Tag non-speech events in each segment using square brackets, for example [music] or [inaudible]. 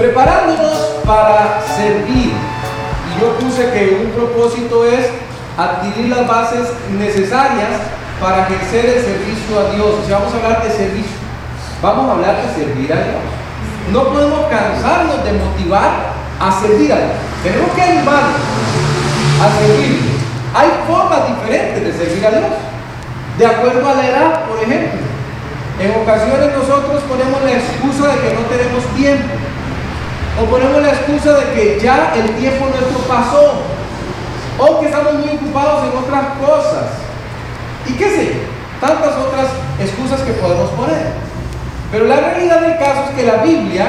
preparándonos para servir. Y yo puse que un propósito es adquirir las bases necesarias para ejercer el servicio a Dios. O sea, vamos a hablar de servicio. Vamos a hablar de servir a Dios. No podemos cansarnos de motivar a servir a Dios. Tenemos que animarnos a servir. Hay formas diferentes de servir a Dios. De acuerdo a la edad, por ejemplo. En ocasiones nosotros ponemos la excusa de que no tenemos tiempo. O ponemos la excusa de que ya el tiempo nuestro pasó. O que estamos muy ocupados en otras cosas. Y qué sé, tantas otras excusas que podemos poner. Pero la realidad del caso es que la Biblia,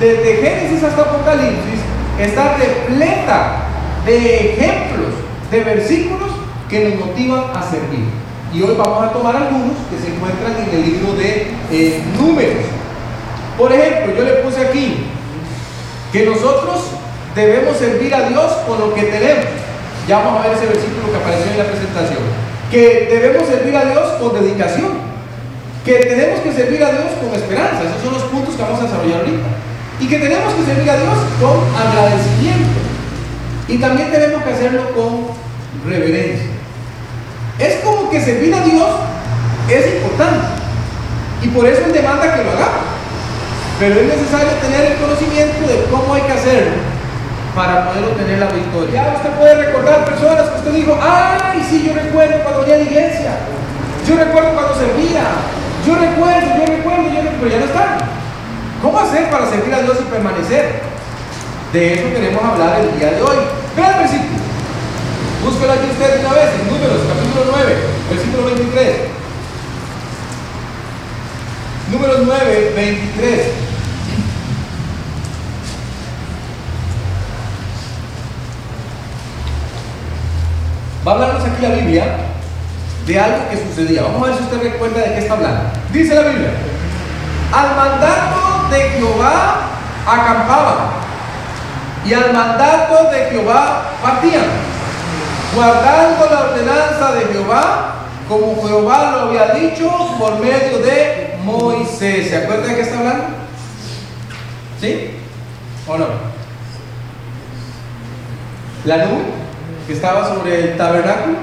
desde Génesis hasta Apocalipsis, está repleta de ejemplos, de versículos que nos motivan a servir. Y hoy vamos a tomar algunos que se encuentran en el libro de eh, números. Por ejemplo, yo le puse aquí que nosotros debemos servir a Dios con lo que tenemos. Ya vamos a ver ese versículo que apareció en la presentación. Que debemos servir a Dios con dedicación. Que tenemos que servir a Dios con esperanza. Esos son los puntos que vamos a desarrollar ahorita. Y que tenemos que servir a Dios con agradecimiento. Y también tenemos que hacerlo con reverencia. Es como que servir a Dios es importante. Y por eso Él demanda que lo hagamos. Pero es necesario tener el conocimiento de cómo hay que hacerlo para poder obtener la victoria. Ya usted puede recordar personas que usted dijo, ay, sí, yo recuerdo cuando venía a la iglesia. Yo recuerdo cuando servía. Yo recuerdo, yo recuerdo, yo recuerdo, pero ya no están. ¿Cómo hacer para servir a Dios y permanecer? De eso queremos hablar el día de hoy. Vean el versículo. Búsquelo aquí ustedes una vez, en Números, capítulo 9, versículo 23. Números 9, 23. Va a hablarnos aquí la Biblia de algo que sucedía. Vamos a ver si usted recuerda de qué está hablando. Dice la Biblia, al mandato de Jehová acampaban y al mandato de Jehová partían, guardando la ordenanza de Jehová, como Jehová lo había dicho por medio de. ¿Se acuerda de qué está hablando? ¿Sí? ¿O no? La nube que estaba sobre el tabernáculo,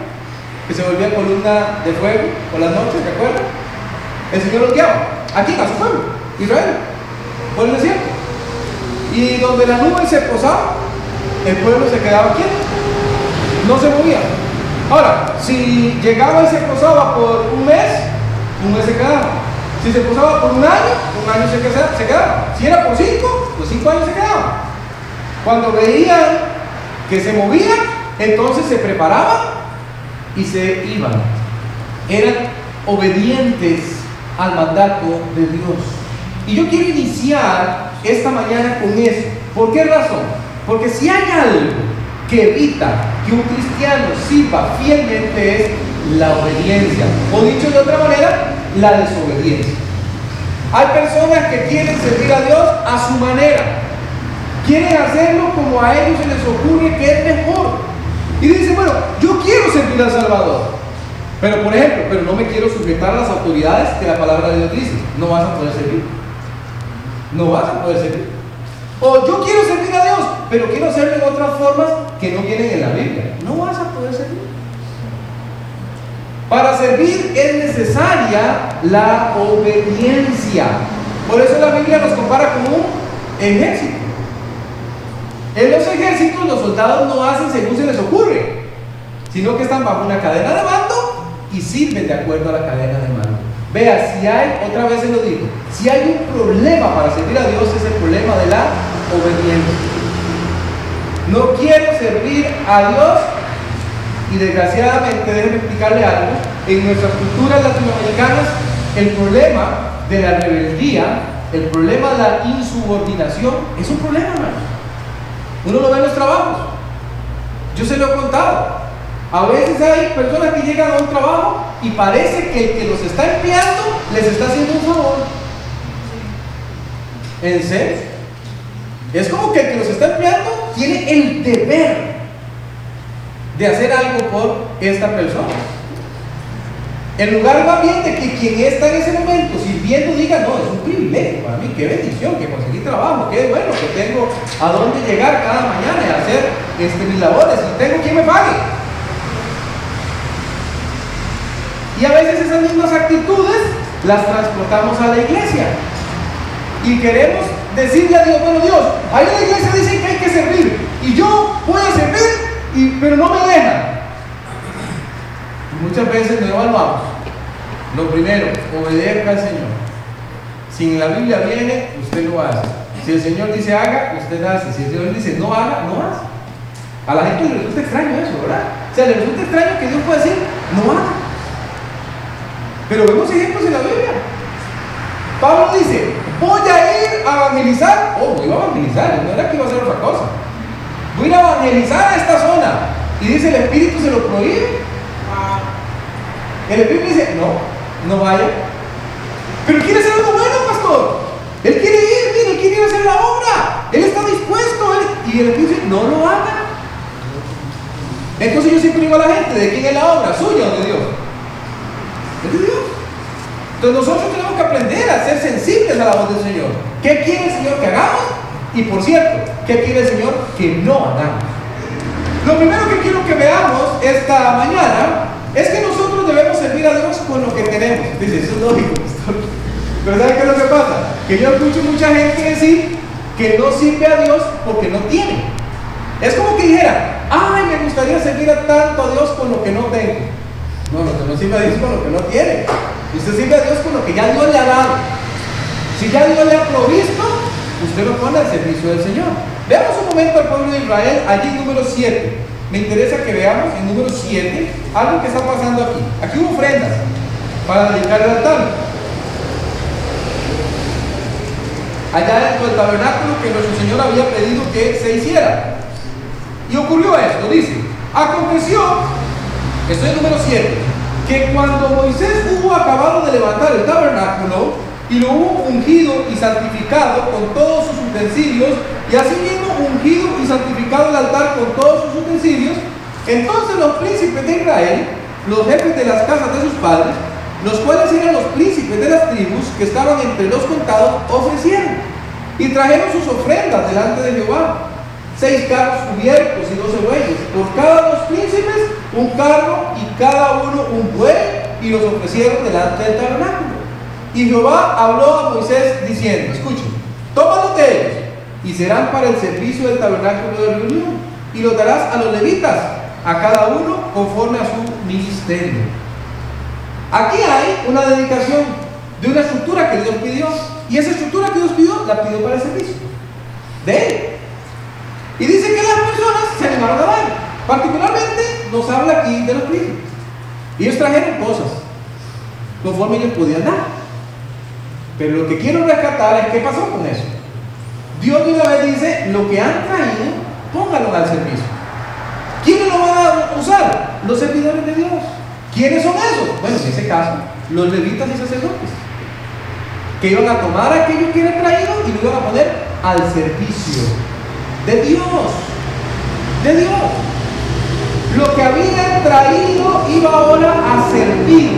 que se volvía columna de fuego por las noches, ¿te acuerdas? El Señor lo guiaba, aquí a su pueblo, Israel, por el desierto. Y donde la nube se posaba, el pueblo se quedaba quieto, no se movía. Ahora, si llegaba y se posaba por un mes, un mes se quedaba. Si se posaba por un año, un año se quedaba. Se quedaba. Si era por cinco, pues cinco años se quedaba. Cuando veían que se movía, entonces se preparaban y se iban. Eran obedientes al mandato de Dios. Y yo quiero iniciar esta mañana con eso. ¿Por qué razón? Porque si hay algo que evita que un cristiano sirva fielmente es la obediencia. O dicho de otra manera, la desobediencia. Hay personas que quieren servir a Dios a su manera. Quieren hacerlo como a ellos se les ocurre que es mejor. Y dicen, bueno, yo quiero servir al Salvador. Pero por ejemplo, pero no me quiero sujetar a las autoridades que la palabra de Dios dice. No vas a poder servir. No vas a poder servir. O yo quiero servir a Dios, pero quiero hacerlo en otras formas que no vienen en la Biblia. No vas a poder servir. Para servir es necesaria la obediencia. Por eso la Biblia nos compara con un ejército. En los ejércitos los soldados no hacen según se les ocurre, sino que están bajo una cadena de mando y sirven de acuerdo a la cadena de mando. Vea, si hay, otra vez se lo digo, si hay un problema para servir a Dios es el problema de la obediencia. No quiero servir a Dios y desgraciadamente, déjenme explicarle algo, en nuestras culturas latinoamericanas el problema de la rebeldía, el problema de la insubordinación es un problema, hermano. Uno lo ve en los trabajos. Yo se lo he contado. A veces hay personas que llegan a un trabajo y parece que el que los está empleando les está haciendo un favor. ¿En serio? Es como que el que los está empleando tiene el deber de hacer algo por esta persona. En lugar más de que quien está en ese momento sirviendo diga, no, es un privilegio privilegio para mí, qué bendición que conseguí trabajo, qué bueno que tengo a dónde llegar cada mañana y hacer este, mis labores y tengo quien me pague. Y a veces esas mismas actitudes las transportamos a la iglesia. Y queremos decirle a Dios, bueno Dios, ahí en la iglesia dicen que hay que servir. Y yo voy a servir, pero no me dejan. Muchas veces no evaluamos. Lo primero, obedezca al Señor. Si en la Biblia viene, usted lo hace. Si el Señor dice haga, usted hace. Si el Señor dice no haga, no hace. A la gente le resulta extraño eso, ¿verdad? O sea, le resulta extraño que Dios pueda decir no haga. Pero vemos ejemplos en la Biblia. Pablo dice, voy a ir a evangelizar. Oh, voy a evangelizar, no era que iba a hacer otra cosa. Voy a evangelizar a esta zona. Y dice, el Espíritu se lo prohíbe. El Espíritu dice, no, no vaya. Pero quiere hacer algo bueno, pastor. Él quiere ir, mire, quiere ir a hacer la obra. Él está dispuesto. Y el Espíritu dice, no lo haga. Entonces yo siempre digo a la gente, ¿de quién es la obra? ¿Suya o de Dios? De Dios. Entonces nosotros tenemos que aprender a ser sensibles a la voz del Señor. ¿Qué quiere el Señor que hagamos? Y por cierto, ¿qué quiere el Señor que no hagamos? Lo primero que quiero que veamos esta mañana es que nosotros debemos servir a Dios con lo que tenemos. Dice, eso es lógico, Pero ¿saben qué es lo que pasa? Que yo escucho mucha gente decir que no sirve a Dios porque no tiene. Es como que dijera, ay, me gustaría servir a tanto a Dios con lo que no tengo. No, que no sirve a Dios con lo que no tiene. Usted sirve a Dios con lo que ya Dios le ha dado. Si ya Dios le ha provisto, usted lo pone al servicio del Señor. Veamos un momento al pueblo de Israel, allí número 7. Me interesa que veamos en número 7 algo que está pasando aquí. Aquí hubo ofrendas para dedicar el altar. Allá dentro del tabernáculo que nuestro Señor había pedido que se hiciera. Y ocurrió esto, dice, aconteció, estoy en número 7, que cuando Moisés hubo acabado de levantar el tabernáculo y lo hubo ungido y santificado con todos sus utensilios, y asimismo ungido y santificado el altar con todos sus utensilios, entonces los príncipes de Israel, los jefes de las casas de sus padres, los cuales eran los príncipes de las tribus que estaban entre los contados, ofrecieron y trajeron sus ofrendas delante de Jehová. Seis carros cubiertos y doce bueyes, por cada dos príncipes un carro y cada uno un buey, y los ofrecieron delante del tabernáculo. Y Jehová habló a Moisés diciendo, escuchen, tómalos de ellos y serán para el servicio del tabernáculo de reunión, y los darás a los levitas, a cada uno conforme a su ministerio. Aquí hay una dedicación de una estructura que Dios pidió, y esa estructura que Dios pidió, la pidió para el servicio de Él. Y dice que las personas se animaron a dar. Particularmente nos habla aquí de los príncipes. Ellos trajeron cosas conforme ellos podían dar. Pero lo que quiero rescatar es qué pasó con eso. Dios de una vez dice, lo que han traído, póngalo al servicio. ¿Quiénes lo van a usar? Los servidores de Dios. ¿Quiénes son esos? Bueno, en ese caso, los levitas y sacerdotes. Que iban a tomar aquello que era traído y lo iban a poner al servicio de Dios. De Dios. Lo que habían traído iba ahora a servir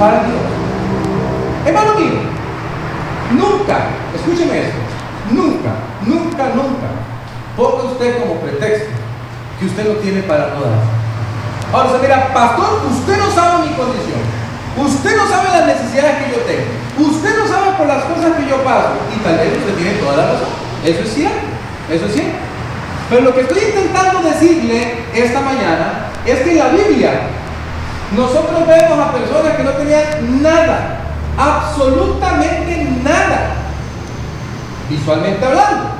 para Dios. Hermano mío, nunca, escúcheme esto, nunca, nunca, nunca ponga usted como pretexto que usted no tiene para no dar. Ahora, usted mira, pastor, usted no sabe mi condición. Usted no sabe las necesidades que yo tengo. Usted no sabe por las cosas que yo paso. Y tal vez usted tiene toda la razón. Eso es cierto. Eso es cierto. Pero lo que estoy intentando decirle esta mañana es que en la Biblia nosotros vemos a personas que no tenían nada, absolutamente nada, visualmente hablando,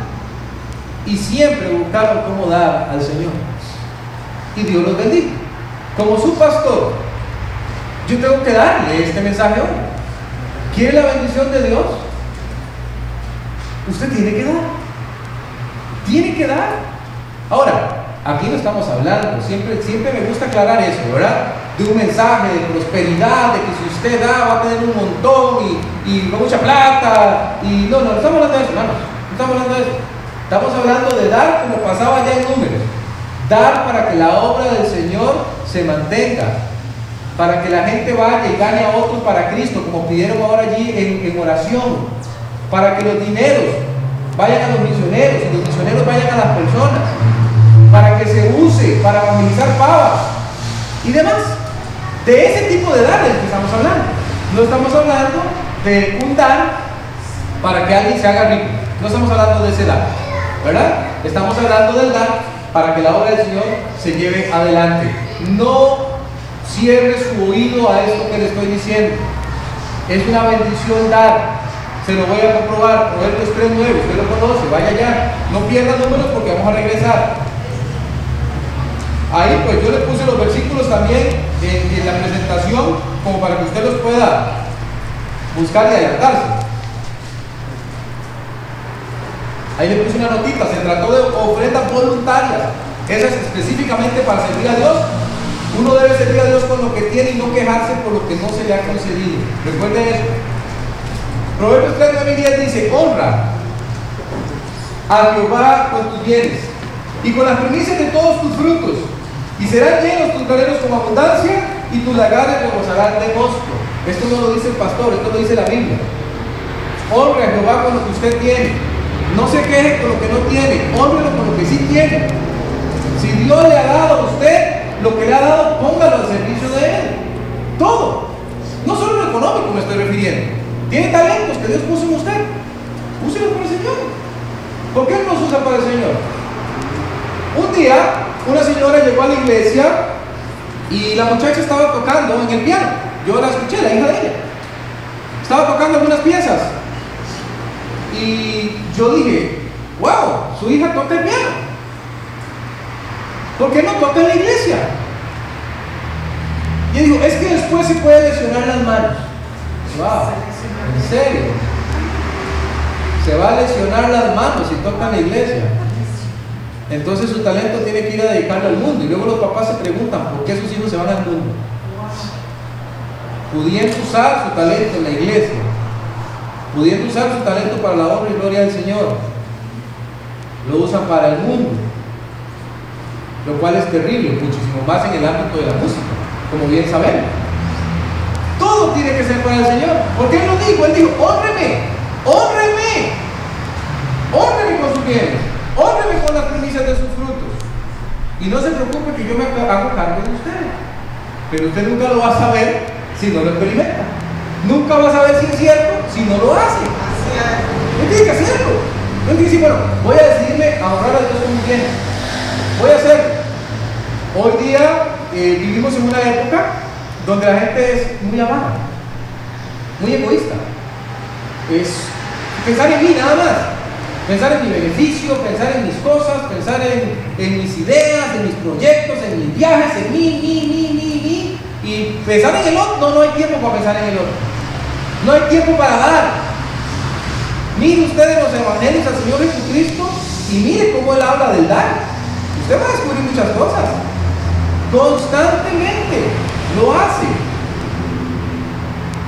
y siempre buscaron cómo dar al Señor. Y Dios los bendijo. Como su pastor, yo tengo que darle este mensaje hoy. ¿Quiere la bendición de Dios? Usted tiene que dar. Tiene que dar. Ahora, aquí no estamos hablando, siempre, siempre me gusta aclarar eso, ¿verdad? De un mensaje de prosperidad, de que si usted da va a tener un montón y, y mucha plata. Y no, no, no estamos hablando de eso, hermanos. No estamos hablando de eso. Estamos hablando de dar como pasaba ya en números. Dar para que la obra del Señor se mantenga. Para que la gente vaya y gane a otros para Cristo, como pidieron ahora allí en, en oración. para que los dineros vayan a los misioneros y los misioneros vayan a las personas, para que se use para evangelizar pavas y demás. De ese tipo de dar que estamos hablando. No estamos hablando de un dar para que alguien se haga rico. No estamos hablando de ese dar, ¿verdad? Estamos hablando del dar para que la obra del Señor se lleve adelante. No cierre su oído a esto que le estoy diciendo. Es una bendición dar. Se lo voy a comprobar. Proverbios 3.9, usted lo conoce, vaya ya. No pierda números porque vamos a regresar. Ahí pues yo le puse los versículos también en, la presentación como para que usted los pueda buscar y adelantarse. Ahí le puse una notita, se trató de ofrendas voluntarias. Esa es específicamente para servir a Dios. Uno debe servir a Dios con lo que tiene y no quejarse por lo que no se le ha concedido. Recuerden eso. Proverbios 3, 9 y 10 dice, honra a Jehová con tus bienes y con las primicias de todos tus frutos. Y serán llenos tus graneros con abundancia y tus lagares rebosarán de mosto. Esto no lo dice el pastor, esto lo dice la Biblia. Honre a Jehová con lo que usted tiene no se queje con lo que no tiene, honrelo con lo que sí tiene. Si Dios le ha dado a usted lo que le ha dado, póngalo al servicio de Él. Todo. No solo lo económico me estoy refiriendo. Tiene talentos que Dios puso en usted. Úselo para el Señor. ¿Por qué no los usa para el Señor? Un día, una señora llegó a la iglesia y la muchacha estaba tocando en el piano. Yo la escuché, la hija de ella. Estaba tocando algunas piezas. Y yo dije, wow, su hija toca el piano. ¿Por qué no toca en la iglesia? Y yo digo, es que después se puede lesionar las manos. Wow, en serio. Se va a lesionar las manos si toca en la iglesia. Entonces su talento tiene que ir a dedicarlo al mundo. Y luego los papás se preguntan por qué sus hijos se van al mundo. Pudiendo usar su talento en la iglesia pudiendo usar su talento para la obra y gloria del Señor, lo usan para el mundo, lo cual es terrible, muchísimo más en el ámbito de la música, como bien sabemos. Todo tiene que ser para el Señor, porque Él lo dijo, Él dijo, honreme, honreme, honreme con sus bienes, honreme con las primicias de sus frutos. Y no se preocupe que yo me hago cargo de usted, pero usted nunca lo va a saber si no lo experimenta. Nunca va a saber si es cierto si no lo hace. Él tiene que hacerlo. No tiene que decir, bueno, voy a decidirme a honrar a Dios con bien. Voy a hacerlo. Hoy día eh, vivimos en una época donde la gente es muy amada, muy egoísta. Es pensar en mí nada más. Pensar en mi beneficio, pensar en mis cosas, pensar en, mis ideas, en mis proyectos, en mis viajes, en mí, mí, mí, mí, mí. Y pensar en el otro, no, no hay tiempo para pensar en el otro. No hay tiempo para dar. Mire usted los evangelios al Señor Jesucristo y mire cómo Él habla del dar. Usted va a descubrir muchas cosas. Constantemente lo hace.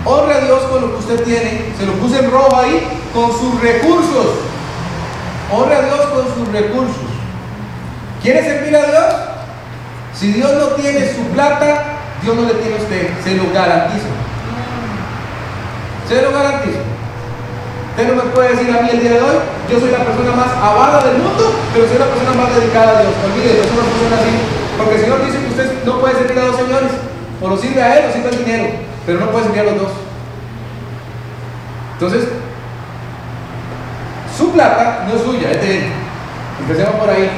Honre a Dios con lo que usted tiene. Se lo puse en rojo ahí. Con sus recursos. Honre a Dios con sus recursos. ¿Quiere servir a Dios? Si Dios no tiene su plata, Dios no le tiene a usted. Se lo garantizo. Se lo garantizo. Usted no me puede decir a mí el día de hoy, yo soy la persona más avada del mundo, pero soy la persona más dedicada a Dios. Olvídese, no funciona así. Porque el Señor dice que usted no puede servir a dos señores. O lo sirve a Él o sirve al dinero. Pero no puede servir a los dos. Entonces, plata no es suya, es de Él. Empecemos por ahí.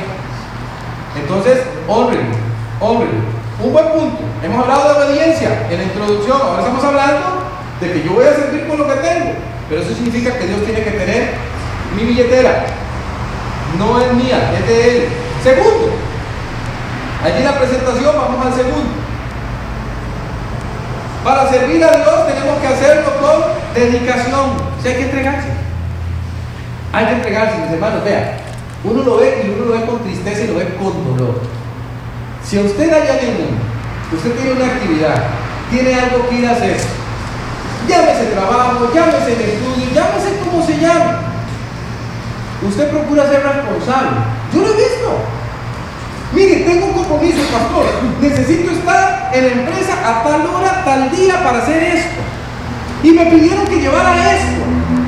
Entonces, honrenlo, honrenlo. Un buen punto. Hemos hablado de obediencia en la introducción. Ahora estamos hablando de que yo voy a servir con lo que tengo. Pero eso significa que Dios tiene que tener mi billetera. No es mía, es de Él. Segundo, allí en la presentación vamos al segundo. Para servir a Dios tenemos que hacerlo con dedicación. Si hay que entregarse. Hay que entregarse, mis hermanos. Vean, uno lo ve y uno lo ve con tristeza y lo ve con dolor. Si usted allá en el mundo, usted tiene una actividad, tiene algo que ir a hacer, Llámese trabajo, llámese el estudio, llámese como se llame. Usted procura ser responsable. Yo lo he visto. Mire, tengo un compromiso, pastor. Necesito estar en la empresa a tal hora, tal día para hacer esto. Y me pidieron que llevara esto.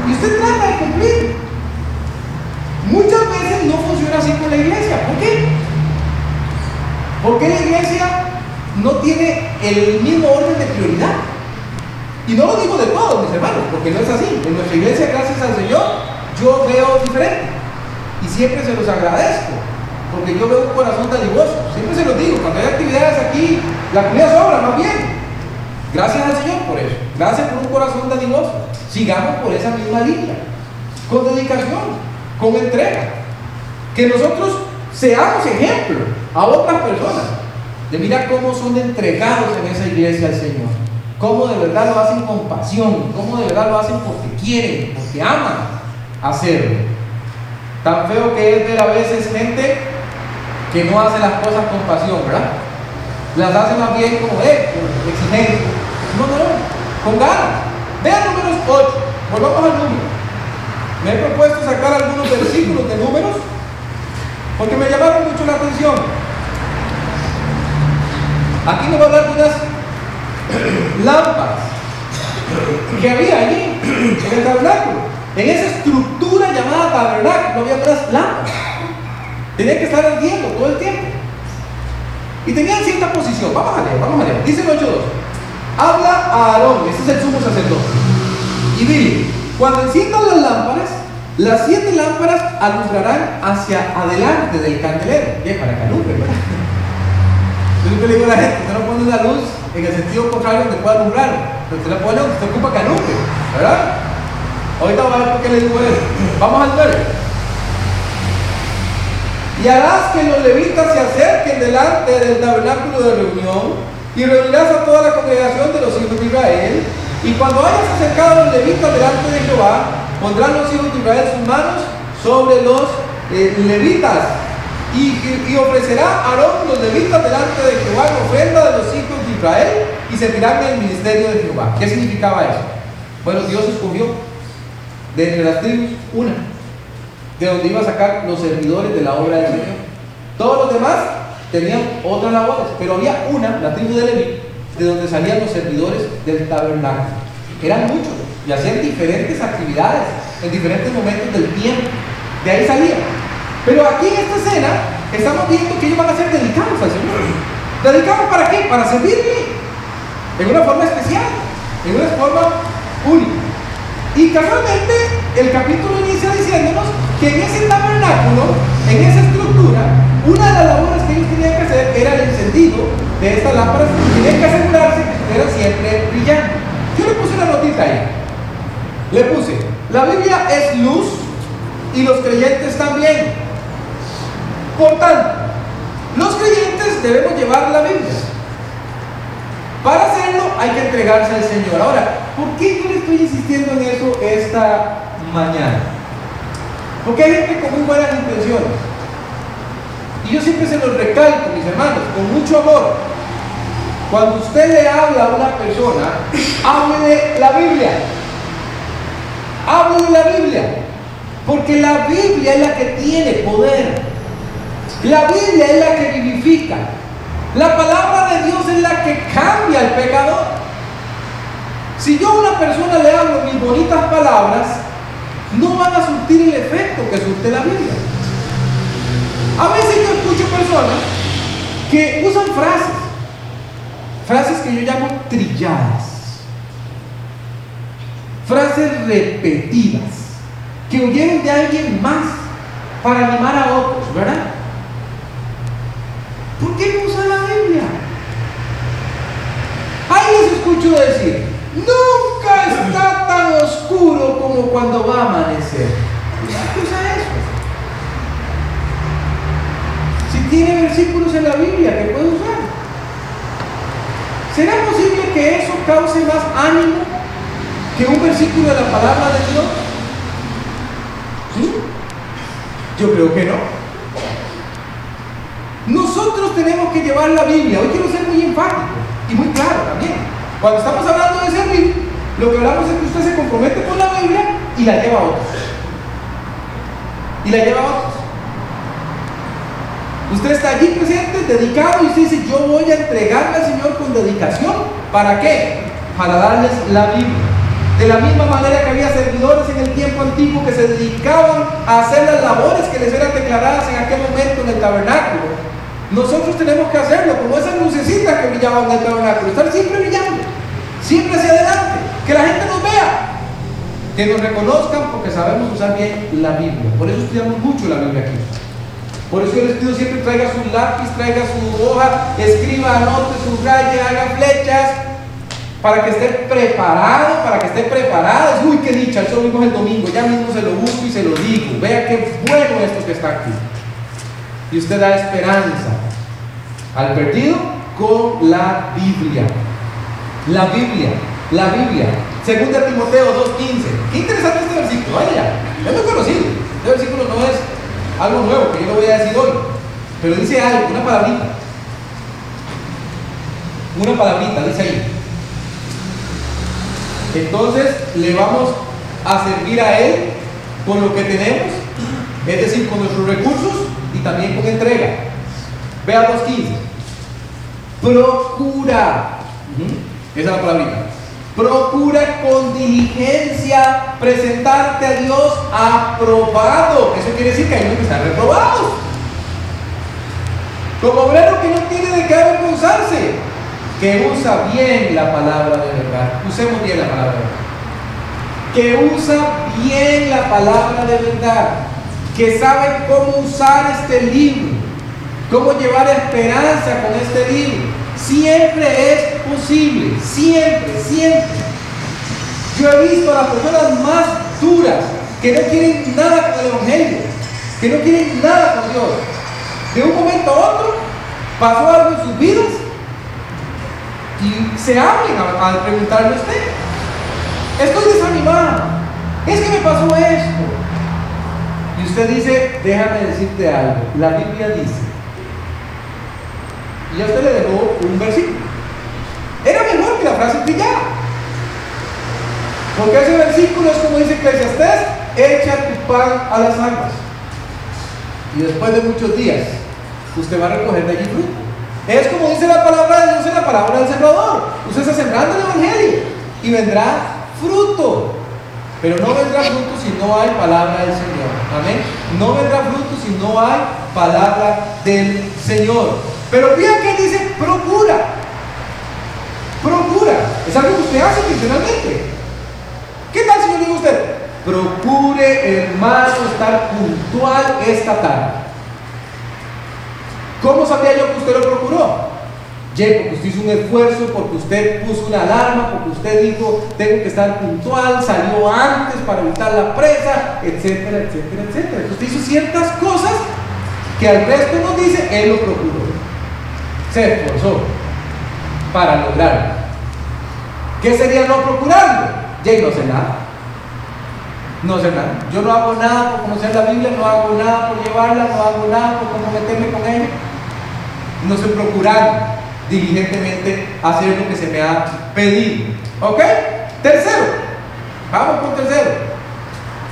Y usted trata de ¿Por qué la iglesia no tiene el mismo orden de prioridad? Y no lo digo de todos, mis hermanos, porque no es así. En nuestra iglesia, gracias al Señor, yo veo diferente. Y siempre se los agradezco, porque yo veo un corazón dadivoso. Siempre se los digo, cuando hay actividades aquí, la comida sobra, más bien. Gracias al Señor por eso. Gracias por un corazón dadivoso. Sigamos por esa misma línea. Con dedicación, con entrega. Que nosotros seamos ejemplo a otras personas. De mirar cómo son entregados en esa iglesia al Señor. Cómo de verdad lo hacen con pasión. Cómo de verdad lo hacen porque quieren, porque aman hacerlo. Tan feo que es ver a veces gente que no hace las cosas con pasión, ¿verdad? Las hace más bien como, eh, exigencia. No, no, no, con ganas. Vean números 8, volvamos al número. Me he propuesto sacar algunos versículos de números porque me llamaron mucho la atención. Aquí nos va a hablar de unas [clears throat] lámparas que había allí en el tabernáculo. En esa estructura llamada tabernáculo había unas lámparas. Tenían que estar ardiendo todo el tiempo. Y tenían cierta posición. Vamos a leer, vamos a leer. Dice el 8.2. Habla a Aarón, este es el sumo sacerdote. Y dile, cuando enciendan las lámparas, las siete lámparas alumbrarán hacia adelante del candelero. ¿Qué? Para que alumbre, ¿verdad? Yo siempre le digo a la gente, usted no pone la luz en el sentido contrario donde pueda alumbrar. Pero usted la pone donde usted ocupa que ¿verdad? Ahorita vamos a ver por qué le digo eso. Vamos al 9. Y harás que los levitas se acerquen delante del tabernáculo de reunión y reunirás a toda la congregación de los hijos de Israel. Y cuando hayas acercado los levitas delante de Jehová, pondrán los hijos de Israel sus manos sobre los eh, levitas. Y, y, ofrecerá Aarón los levitas delante de Jehová en ofrenda de los hijos de Israel y servirán en el ministerio de Jehová. ¿Qué significaba eso? Bueno, Dios escogió de entre las tribus una, de donde iba a sacar los servidores de la obra del Señor. Todos los demás tenían otras labores, pero había una, la tribu de Leví, de donde salían los servidores del tabernáculo. Eran muchos y hacían diferentes actividades en diferentes momentos del tiempo. De ahí salían. Pero aquí en esta escena estamos viendo que ellos van a ser dedicados al Señor. ¿Dedicados para qué? Para servirle. En una forma especial, en una forma única. Y casualmente el capítulo inicia diciéndonos que en ese tabernáculo, en esa estructura, una de las labores que ellos tenían que hacer era el encendido de estas lámparas tenían que asegurarse que estuvieran siempre brillando. Yo le puse una notita ahí. Le puse, la Biblia es luz y los creyentes también. Por tanto, los creyentes debemos llevar la Biblia. Para hacerlo hay que entregarse al Señor. Ahora, ¿por qué yo le estoy insistiendo en eso esta mañana? Porque hay gente con muy buenas intenciones. Y yo siempre se los recalco, mis hermanos, con mucho amor. Cuando usted le habla a una persona, hable de la Biblia. Hable de la Biblia. Porque la Biblia es la que tiene poder. La Biblia es la que vivifica. La palabra de Dios es la que cambia al pecador. Si yo a una persona le hablo mis bonitas palabras, no van a surtir el efecto que surte la Biblia. A veces yo escucho personas que usan frases, frases que yo llamo trilladas, frases repetidas, que oyeron de alguien más para animar a otros, ¿verdad? ¿Por qué no usan la Biblia? Ahí les escucho decir, nunca está tan oscuro como cuando va a amanecer. ¿Qué usa eso? Si tiene versículos en la Biblia que puede usar. ¿Será posible que eso cause más ánimo que un versículo de la palabra de Dios? ¿Sí? Yo creo que no. Nosotros tenemos que llevar la Biblia. Hoy quiero ser muy enfático y muy claro también. Cuando estamos hablando de servir, lo que hablamos es que usted se compromete con la Biblia y la lleva a otros. Y la lleva a otros. Usted está allí presente, dedicado, y usted dice, yo voy a entregarle al Señor con dedicación. ¿Para qué? Para darles la Biblia. De la misma manera que había servidores en el tiempo antiguo que se dedicaban a hacer las labores que les eran declaradas en aquel momento en el tabernáculo. Nosotros tenemos que hacerlo, como esas lucecitas que brillaban en el tabernáculo, estar siempre brillando, siempre hacia adelante, que la gente nos vea, que nos reconozcan porque sabemos usar bien la Biblia. Por eso estudiamos mucho la Biblia aquí. Por eso yo les pido siempre traiga su lápiz, traiga su hoja, escriba, anote, subraye, haga flechas, para que esté preparado, para que esté preparado. Uy, qué dicha, eso lo el domingo, ya mismo se lo busco y se lo digo. Vea qué bueno esto que está aquí. Y usted da esperanza al perdido con la Biblia. La Biblia, la Biblia. Segunda Timoteo 2.15. Qué interesante este versículo, vaya, es muy conocido. Este versículo no es algo nuevo que yo lo voy a decir hoy, pero dice algo, una palabrita. Una palabrita, dice ahí. Entonces le vamos a servir a Él con lo que tenemos, es decir, con nuestros recursos y también con entrega. Vea 2.15. Procura. Esa es la palabrita. Procura con diligencia presentarte a Dios aprobado. Eso quiere decir que hay unos que están reprobados. Como obrero que no tiene de qué avergonzarse, que usa bien la palabra de verdad. Usemos bien la palabra de verdad. Que usa bien la palabra de verdad. Que sabe cómo usar este libro. Cómo llevar esperanza con este libro Siempre es posible, siempre, siempre. Yo he visto a las personas más duras que no quieren nada con el Evangelio, que no quieren nada con Dios. De un momento a otro pasó algo en sus vidas y se abren al preguntarle a usted. Estoy desanimado. Es que me pasó esto. Y usted dice, déjame decirte algo. La Biblia dice y a usted le dejó un versículo. Era mejor que la frase brillara. Porque ese versículo es como dice Eclesiastés, echa tu pan a las aguas. Y después de muchos días, usted va a recoger de allí fruto. Es como dice la palabra de Dios en la palabra del sembrador. Usted está sembrando el Evangelio y vendrá fruto. Pero no vendrá fruto si no hay palabra del Señor. Amén. No vendrá fruto si no hay palabra del Señor. Pero vean que dice procura. Procura. Es algo que usted hace intencionalmente. ¿Qué tal si yo digo usted? Procure, hermano, estar puntual esta tarde. ¿Cómo sabía yo que usted lo procuró? Ya, porque usted hizo un esfuerzo, porque usted puso una alarma, porque usted dijo, tengo que estar puntual, salió antes para evitar la presa, etcétera, etcétera, etcétera. Usted hizo ciertas cosas que al resto nos dice, él lo procuró se esforzó para lograrlo. ¿Qué sería no procurarlo? Ya no sé nada. No sé nada. Yo no hago nada por conocer la Biblia, no hago nada por llevarla, no hago nada por comprometerme con ella. No sé procurar diligentemente hacer lo que se me ha pedido. ¿Ok? Tercero. Vamos con tercero.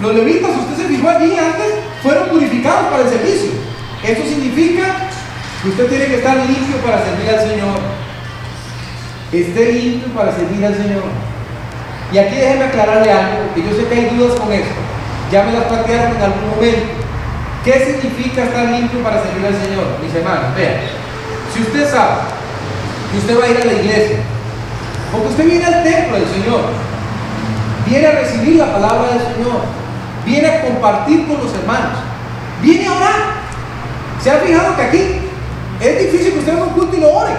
Los levitas, usted se fijó allí antes, fueron purificados para el servicio. Eso significa Usted tiene que estar limpio para servir al Señor. Esté limpio para servir al Señor. Y aquí déjeme aclararle algo, porque yo sé que hay dudas con esto. Ya me las plantearon en algún momento. ¿Qué significa estar limpio para servir al Señor? Mis hermanos, vean. Si usted sabe que usted va a ir a la iglesia, porque usted viene al templo del Señor, viene a recibir la palabra del Señor, viene a compartir con los hermanos, viene a orar. ¿Se ha fijado que aquí es difícil que usted haga un culto y lo ore.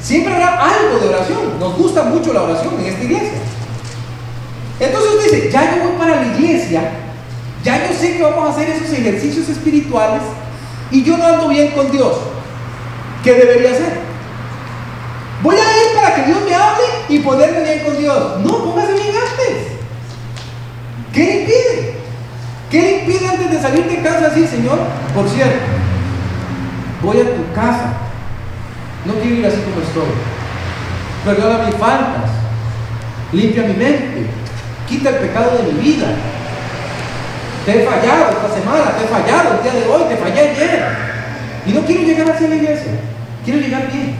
Siempre habrá algo de oración. Nos gusta mucho la oración en esta iglesia. Entonces usted dice, ya yo voy para la iglesia, ya yo sé que vamos a hacer esos ejercicios espirituales y yo no ando bien con Dios. ¿Qué debería hacer? Voy a ir para que Dios me hable y ponerme bien con Dios. No, póngase bien antes. ¿Qué le impide? ¿Qué le impide antes de salir de casa así, Señor? Por cierto, voy a tu casa. No quiero ir así como estoy. Perdona mis faltas. Limpia mi mente. Quita el pecado de mi vida. Te he fallado esta semana, te he fallado el día de hoy, te fallé ayer. Y no quiero llegar así a la iglesia. Quiero llegar bien.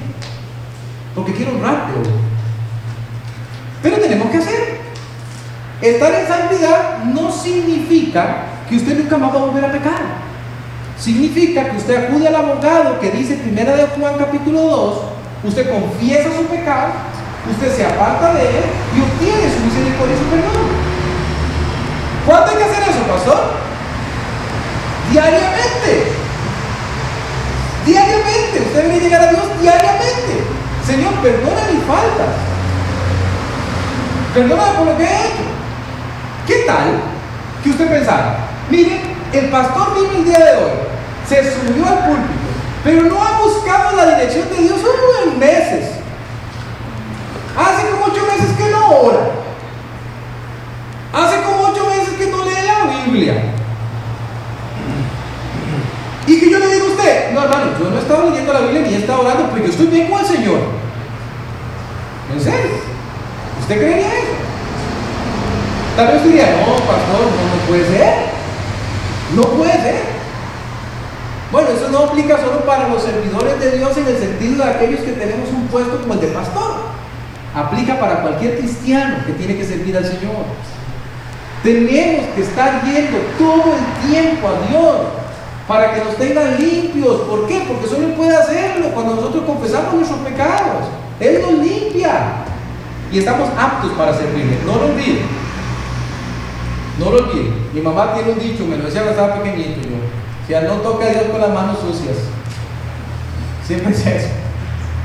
Porque quiero hoy. Pero tenemos que hacer. Estar en santidad no significa que usted nunca más va a volver a pecar. significa que usted acude al abogado que dice primera de Juan capítulo 2, usted confiesa su pecado, usted se aparta de él y obtiene su misericordia y su perdón. ¿Cuándo hay que hacer eso, pastor? Diariamente. Diariamente. Usted debe llegar a Dios diariamente. Señor, perdona mis faltas. Perdóname por lo que he hecho. ¿Qué tal que usted pensara? Mire, el pastor vino el día de hoy, se subió al púlpito, pero no ha buscado la dirección de Dios solo en meses. Hace como ocho meses que no ora. Hace como ocho meses que no lee la Biblia. Y que yo le digo a usted, no estado leyendo la Biblia ni he estado orando, pero yo estoy bien con el Señor. ¿En serio? ¿Usted creería eso? Tal vez diría, no, pastor, no, no puede ser. No puede. Bueno, eso no aplica solo para los servidores de Dios en el sentido de aquellos que tenemos un puesto como el de pastor. Aplica para cualquier cristiano que tiene que servir al Señor. Tenemos que estar yendo todo el tiempo a Dios para que nos tengan limpios. Porque solo Él puede hacerlo cuando nosotros confesamos nuestros Él nos limpia y estamos aptos para servirle. No lo olviden. No lo olviden. Mi mamá tiene un dicho, me lo decía cuando estaba pequeñito yo. O no toca a Dios con las manos sucias. Siempre es eso.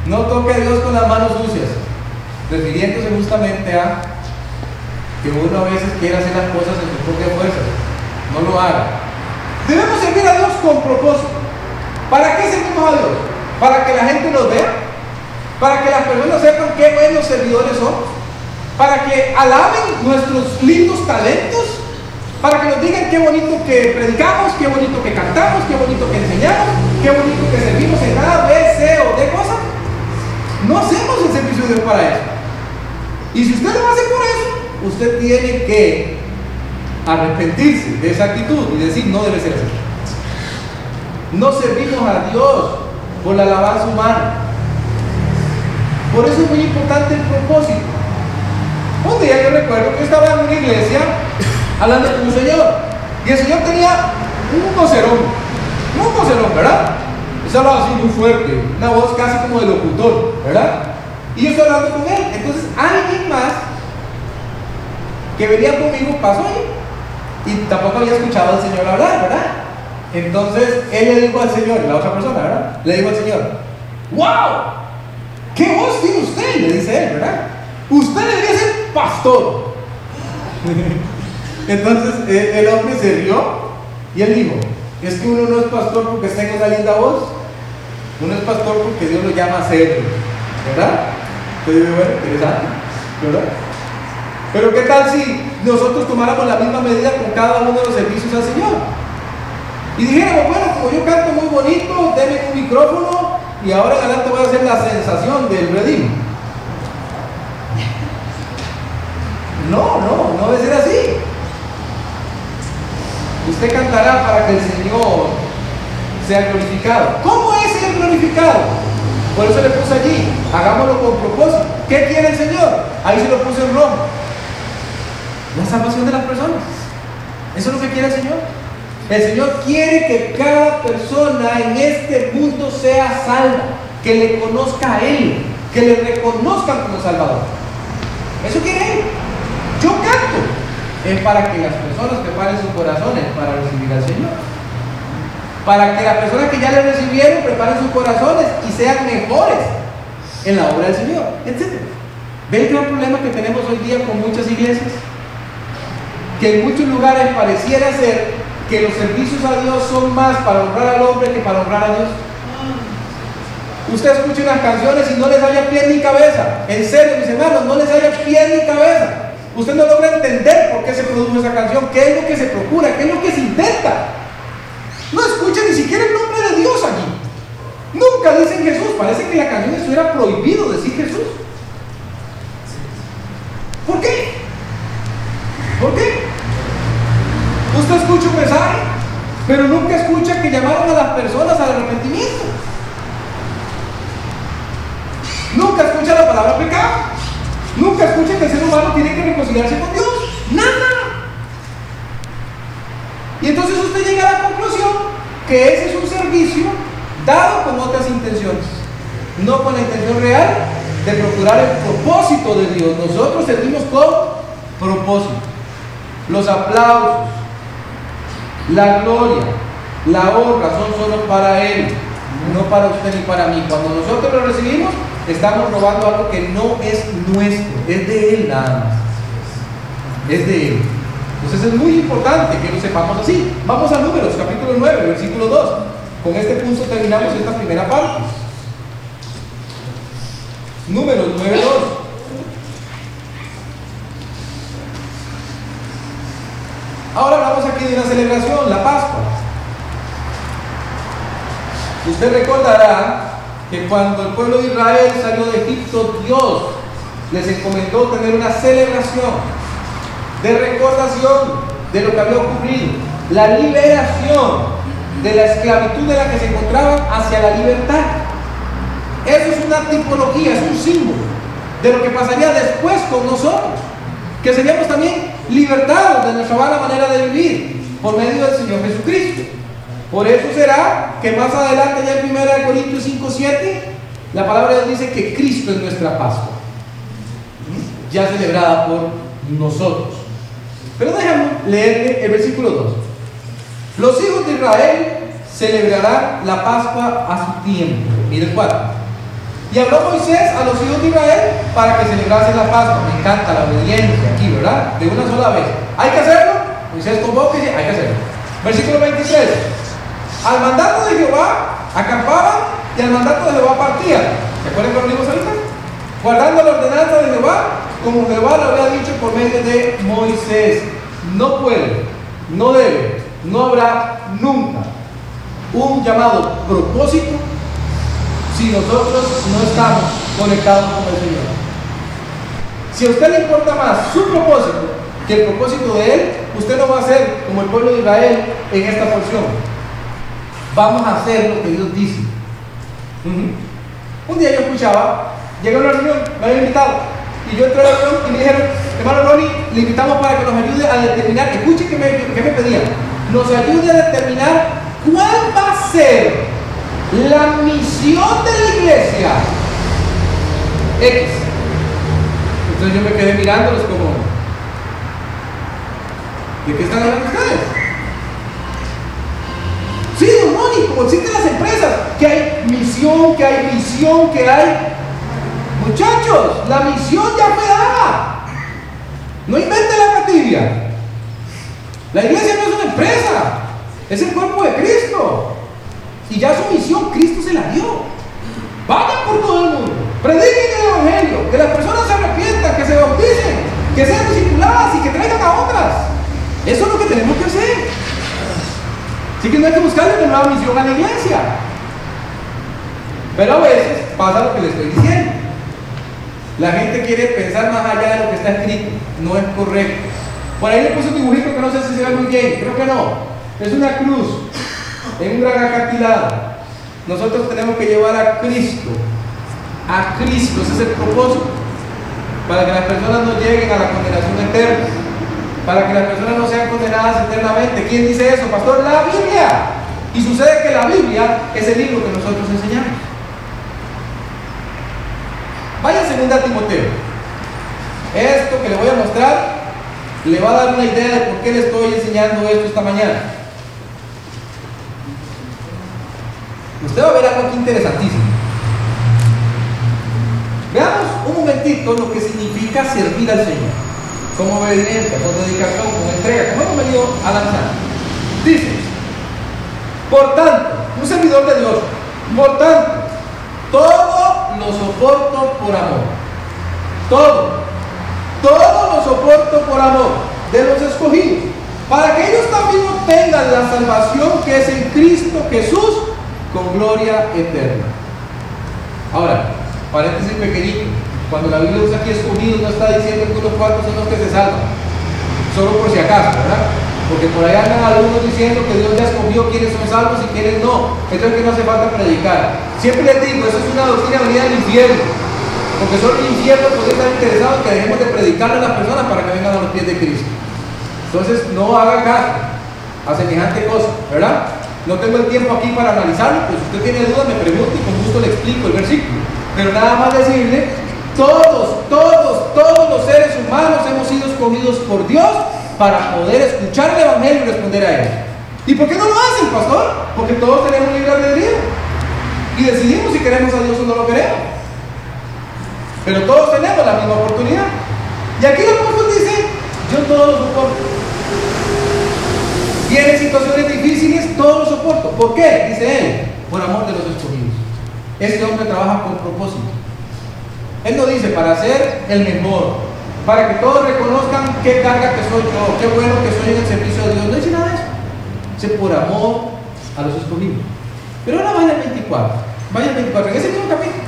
No toca a Dios con las manos sucias. Refiriéndose justamente a que uno a veces quiere hacer las cosas en su propia fuerza. No lo haga. Debemos servir a Dios con propósito. ¿Para qué servimos a Dios? ¿Para que la gente nos vea? ¿Para que las personas sepan qué buenos servidores somos? ¿Para que alaben nuestros lindos talentos? ¿Para que nos digan qué bonito que predicamos, qué bonito que cantamos, qué bonito que enseñamos, qué bonito que servimos en cada B, C o D cosas? No hacemos el servicio de Dios para eso. Y si usted lo hace por eso, usted tiene que arrepentirse de esa actitud y decir, no debe ser así. No servimos a Dios por la alabanza humana. Por eso es muy importante el propósito. Un día yo recuerdo que estaba en una iglesia hablando con un señor y el señor tenía un vocerón, un vocerón, ¿verdad? Se hablaba así muy fuerte, una voz casi como de locutor, ¿verdad? Y yo estoy hablando con él. Entonces alguien más que venía conmigo pasó ahí y tampoco había escuchado al Señor hablar, ¿verdad? Entonces él le dijo al Señor, la otra persona, ¿verdad? Le dijo al Señor, ¡Wow! ¿Qué voz tiene usted? Le dice él, ¿verdad? Usted debería ser pastor. [laughs] Entonces eh, el hombre se rió y él dijo, es que uno no es pastor porque tenga una linda voz, uno es pastor porque Dios lo llama a ser, ¿verdad? Entonces, bueno, interesante, ¿verdad? Pero ¿qué tal si nosotros tomáramos la misma medida con cada uno de los servicios al Señor? Y dijéramos, bueno, como yo canto muy bonito, denme un micrófono y ahora en adelante voy a hacer la sensación del redil. No, no, no debe ser así. Usted cantará para que el Señor sea glorificado. ¿Cómo es ser glorificado? Por eso le puse allí, hagámoslo con propósito. ¿Qué quiere el Señor? Ahí se lo puse en rojo. La salvación de las personas. Eso es lo que quiere el Señor. El Señor quiere que cada persona en este mundo sea salva, que le conozca a Él, que le reconozcan como Salvador. Eso quiere Él. Yo canto. Es para que las personas preparen sus corazones para recibir al Señor. Para que las personas que ya le recibieron preparen sus corazones y sean mejores en la obra del Señor, etc. ¿Ven el gran problema que tenemos hoy día con muchas iglesias? Que en muchos lugares pareciera ser que los servicios a Dios son más para honrar al hombre que para honrar a Dios. Usted escucha unas canciones y no les haya pie ni cabeza. En serio, mis hermanos, no les haya pie ni cabeza. Usted no logra entender por qué se produjo esa canción, qué es lo que se procura, qué es lo que se intenta. No escucha ni siquiera el nombre de Dios allí. Nunca dicen Jesús. Parece que la canción estuviera prohibido decir Jesús. ¿Por qué? ¿Por qué? Usted escucha un mensaje, pero nunca escucha que llamaron a las personas al arrepentimiento. Nunca escucha la palabra pecado. Nunca escucha que el ser humano tiene que reconciliarse con Dios. Nada. Y entonces usted llega a la conclusión que ese es un servicio dado con otras intenciones, no con la intención real de procurar el propósito de Dios. Nosotros servimos con propósito. Los aplausos, la gloria, la honra son solo para Él, no para usted ni para mí. Cuando nosotros lo recibimos, estamos robando algo que no es nuestro, es de Él nada más. Es de Él. Entonces es muy importante que lo sepamos así. Vamos a Números, capítulo 9, versículo 2. Con este punto terminamos esta primera parte. Números 9, 2. Ahora hablamos aquí de una celebración, la Pascua. Usted recordará que cuando el pueblo de Israel salió de Egipto, Dios les encomendó tener una celebración de recordación de lo que había ocurrido, la liberación de la esclavitud de la que se encontraban hacia la libertad. Eso es una tipología, es un símbolo de lo que pasaría después con nosotros, que seríamos también libertados de nuestra mala manera de vivir por medio del Señor Jesucristo. Por eso será que más adelante, ya en 1 Corintios 5, 7, la palabra de Dios dice que Cristo es nuestra Pascua, ya celebrada por nosotros. Pero déjame leerle el versículo 2. Los hijos de Israel celebrarán la Pascua a su tiempo. Mire el 4. Y habló Moisés a los hijos de Israel para que celebrasen la Pascua. Me encanta la obediencia aquí, ¿verdad? De una sola vez. ¿Hay que hacerlo? Moisés convoca y dice, hay que hacerlo. Versículo 23. Al mandato de Jehová acampaban y al mandato de Jehová partían. ¿Se acuerdan que lo vimos ahorita? Guardando la ordenanza de Jehová como Jehová lo había dicho por medio de Moisés. No puede, no debe, no habrá nunca un llamado propósito si nosotros no estamos conectados con el Señor. Si a usted le importa más su propósito que el propósito de Él, usted no va a ser como el pueblo de Israel en esta porción. Vamos a hacer lo que Dios dice. Un día yo escuchaba, llegó a una reunión, me había invitado, y yo entré a la reunión y me dijeron, hermano Ronnie, le invitamos para que nos ayude a determinar, escuche que me, que me pedían, nos ayude a determinar cuál va a ser la misión de la iglesia. X. Entonces yo me quedé mirándolos como, ¿de qué están hablando ustedes? Sí, don como existen las empresas, que hay misión, que hay visión, que hay Muchachos, la misión ya fue dada. No inventen la patibia. La iglesia no es una empresa, es el cuerpo de Cristo. Y ya su misión Cristo se la dio. Vayan por todo el mundo, prediquen el Evangelio, que las personas se arrepientan, que se bauticen, que sean discipuladas y que traigan a otras. Eso es lo que tenemos que hacer. Así que no hay que buscarle una nueva misión a la iglesia. Pero a veces pasa lo que le estoy diciendo. La gente quiere pensar más allá de lo que está escrito. No es correcto. Por ahí le puse un dibujito que no sé si se ve muy bien. Creo que no. Es una cruz en un gran acantilado. Nosotros tenemos que llevar a Cristo. A Cristo. Ese es el propósito. Para que las personas no lleguen a la condenación eterna. Para que las personas no sean condenadas eternamente. ¿Quién dice eso, pastor? La Biblia. Y sucede que la Biblia es el libro que nosotros enseñamos. Vaya segunda Timoteo. Esto que le voy a mostrar le va a dar una idea de por qué le estoy enseñando esto esta mañana. Usted va a ver algo aquí interesantísimo. Veamos un momentito lo que significa servir al Señor. Como obediencia, con dedicación, con entrega, como hemos venido lanzar. Dice, por tanto, un servidor de Dios, por tanto, todo lo soporto por amor. Todo. Todo lo soporto por amor de los escogidos. Para que ellos también obtengan la salvación que es en Cristo Jesús con gloria eterna. Ahora, paréntesis pequeñito. Cuando la Biblia usa aquí escogidos, no está diciendo que unos cuantos son los que se salvan. Solo por si acaso, ¿verdad? Porque por ahí andan algunos diciendo que Dios ya escogió quiénes son salvos y quiénes no. Entonces que no hace falta predicar. Siempre les digo, eso es una doctrina venida del infierno. Porque solo el infierno puede estar interesado en que dejemos de predicarle a las personas para que vengan a los pies de Cristo. Entonces no haga caso a semejante cosa, ¿verdad? No tengo el tiempo aquí para analizarlo, pues si usted tiene dudas me pregunta y con gusto le explico el versículo. Pero nada más decirle, todos, todos, todos los seres humanos hemos sido escogidos por Dios para poder escuchar el Evangelio y responder a él. ¿Y por qué no lo hacen, pastor? Porque todos tenemos libre albedrío. Y decidimos si queremos a Dios o no lo queremos. Pero todos tenemos la misma oportunidad. Y aquí el apóstol dice, yo todo lo soporto. Tiene situaciones difíciles, todo lo soporto. ¿Por qué? Dice él, por amor de los escogidos. Este hombre trabaja con propósito. Él no dice para ser el mejor, para que todos reconozcan qué carga que soy yo, qué bueno que soy en el servicio de Dios. No dice nada de eso. Dice por amor a los escogidos. Pero ahora vaya al 24. Vaya al 24, en ese mismo capítulo.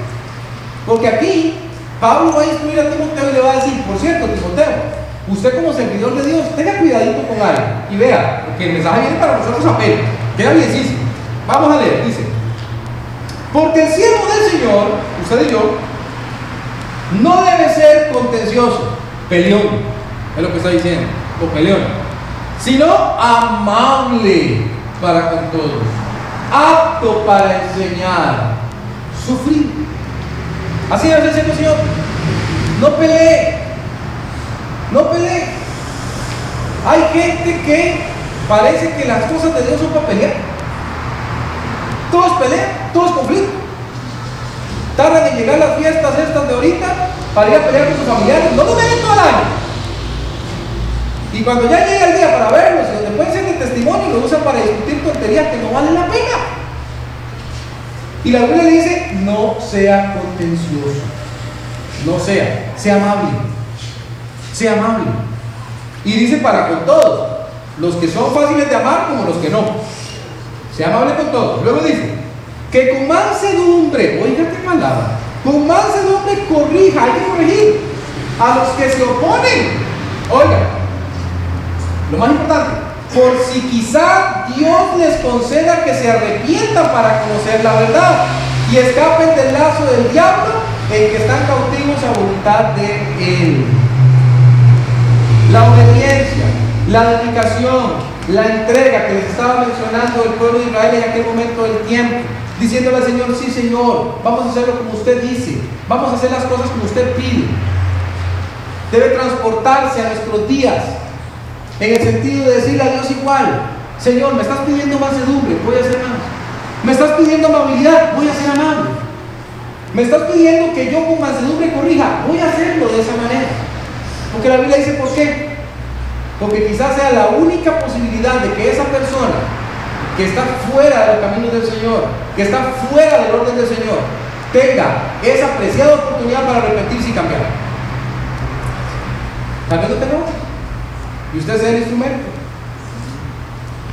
Porque aquí Pablo va a instruir a Timoteo y le va a decir, por cierto, Timoteo, usted como servidor de Dios, tenga cuidadito con alguien y vea, porque el mensaje viene para nosotros apenas, queda bienísimo. Vamos a leer, dice, porque el siervo del Señor, usted y yo, no debe ser contencioso, peleón, es lo que está diciendo, o peleón, sino amable para con todos, apto para enseñar, sufrir. Así debe ser el Señor. No pelee, no pelee. Hay gente que parece que las cosas de Dios son para pelear. Todos pelean, todos conflictos. Tardan en llegar las fiestas estas de ahorita para ir a pelear con sus familiares. No lo ven todo el año. Y cuando ya llega el día para verlos, y donde pueden ser de testimonio, lo usan para discutir tonterías que no valen la pena. Y la Biblia dice, no sea contencioso. No sea, sea amable. Sea amable. Y dice para con todos. Los que son fáciles de amar como los que no. Sea amable con todos. Luego dice, que con mansedumbre, oiga qué palabra, con mansedumbre corrija, hay que corregir a los que se oponen. Oiga, lo más importante, por si quizá Dios les conceda que se arrepientan para conocer la verdad y escapen del lazo del diablo en que están cautivos a voluntad de Él. La obediencia, la dedicación, la entrega que les estaba mencionando el pueblo de Israel en aquel momento del tiempo, diciéndole al Señor, sí Señor, vamos a hacerlo como usted dice, vamos a hacer las cosas como usted pide. Debe transportarse a nuestros días en el sentido de decirle a Dios igual, Señor, me estás pidiendo mansedumbre, voy a hacer más. Me estás pidiendo amabilidad, voy a ser amable. Me estás pidiendo que yo con mansedumbre corrija, voy a hacerlo de esa manera. Porque la Biblia dice, ¿por qué? Porque quizás sea la única posibilidad de que esa persona que está fuera de los caminos del Señor, que está fuera del orden del Señor, tenga esa preciada oportunidad para arrepentirse y cambiar. Tal vez no tenga y usted sea el instrumento.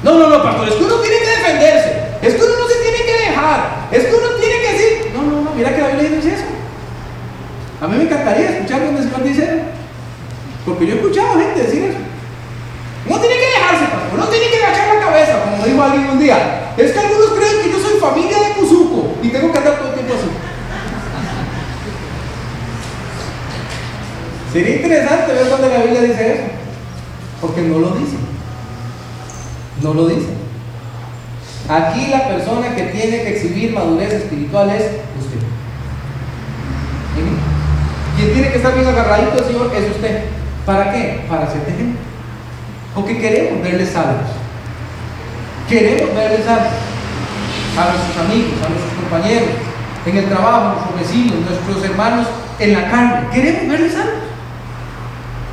No, no, no, pastor, es que uno tiene que defenderse, es que uno no se tiene que dejar, es que uno tiene que decir, no, no, no, mira que la Biblia dice eso. A mí me encantaría escuchar cuando el Señor dice porque yo he escuchado gente decir eso. No tiene que dejarse, pastor, no tiene que agachar la cabeza, como dijo alguien un día. Es que algunos creen que yo soy familia de Cuzuco y tengo que andar todo el tiempo así. Sería interesante ver dónde la Biblia dice eso. Porque no lo dice. No lo dice. Aquí la persona que tiene que exhibir madurez espiritual es usted. Quien tiene que estar bien agarradito al Señor es usted. ¿Para qué? Para ser gente. Porque queremos verles salvos. Queremos verles salvos. A nuestros amigos, a nuestros compañeros, en el trabajo, nuestros vecinos, nuestros hermanos en la carne. Queremos verles salvos.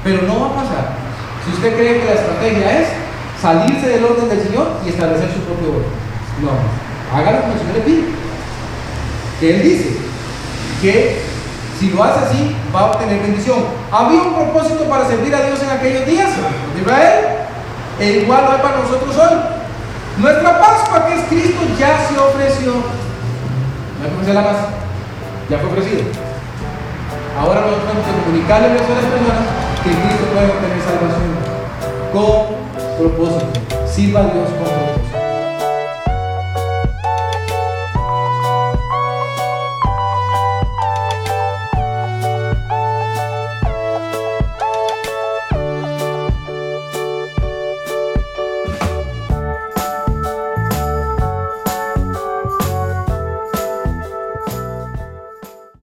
Pero no va a pasar si usted cree que la estrategia es salirse del orden del Señor y establecer su propio orden. No, hágalo como el Señor le pide. Que Él dice que si lo hace así, va a obtener bendición. Había un propósito para servir a Dios en aquellos días Israel, e igual lo hay para nosotros hoy. Nuestra Pascua, que es Cristo, ya se ofreció. No hay que la más. Ya fue ofrecido. Ahora nosotros tenemos que comunicarle a las personas que Cristo puede obtener salvación con propósito. Sirva a Dios con propósito.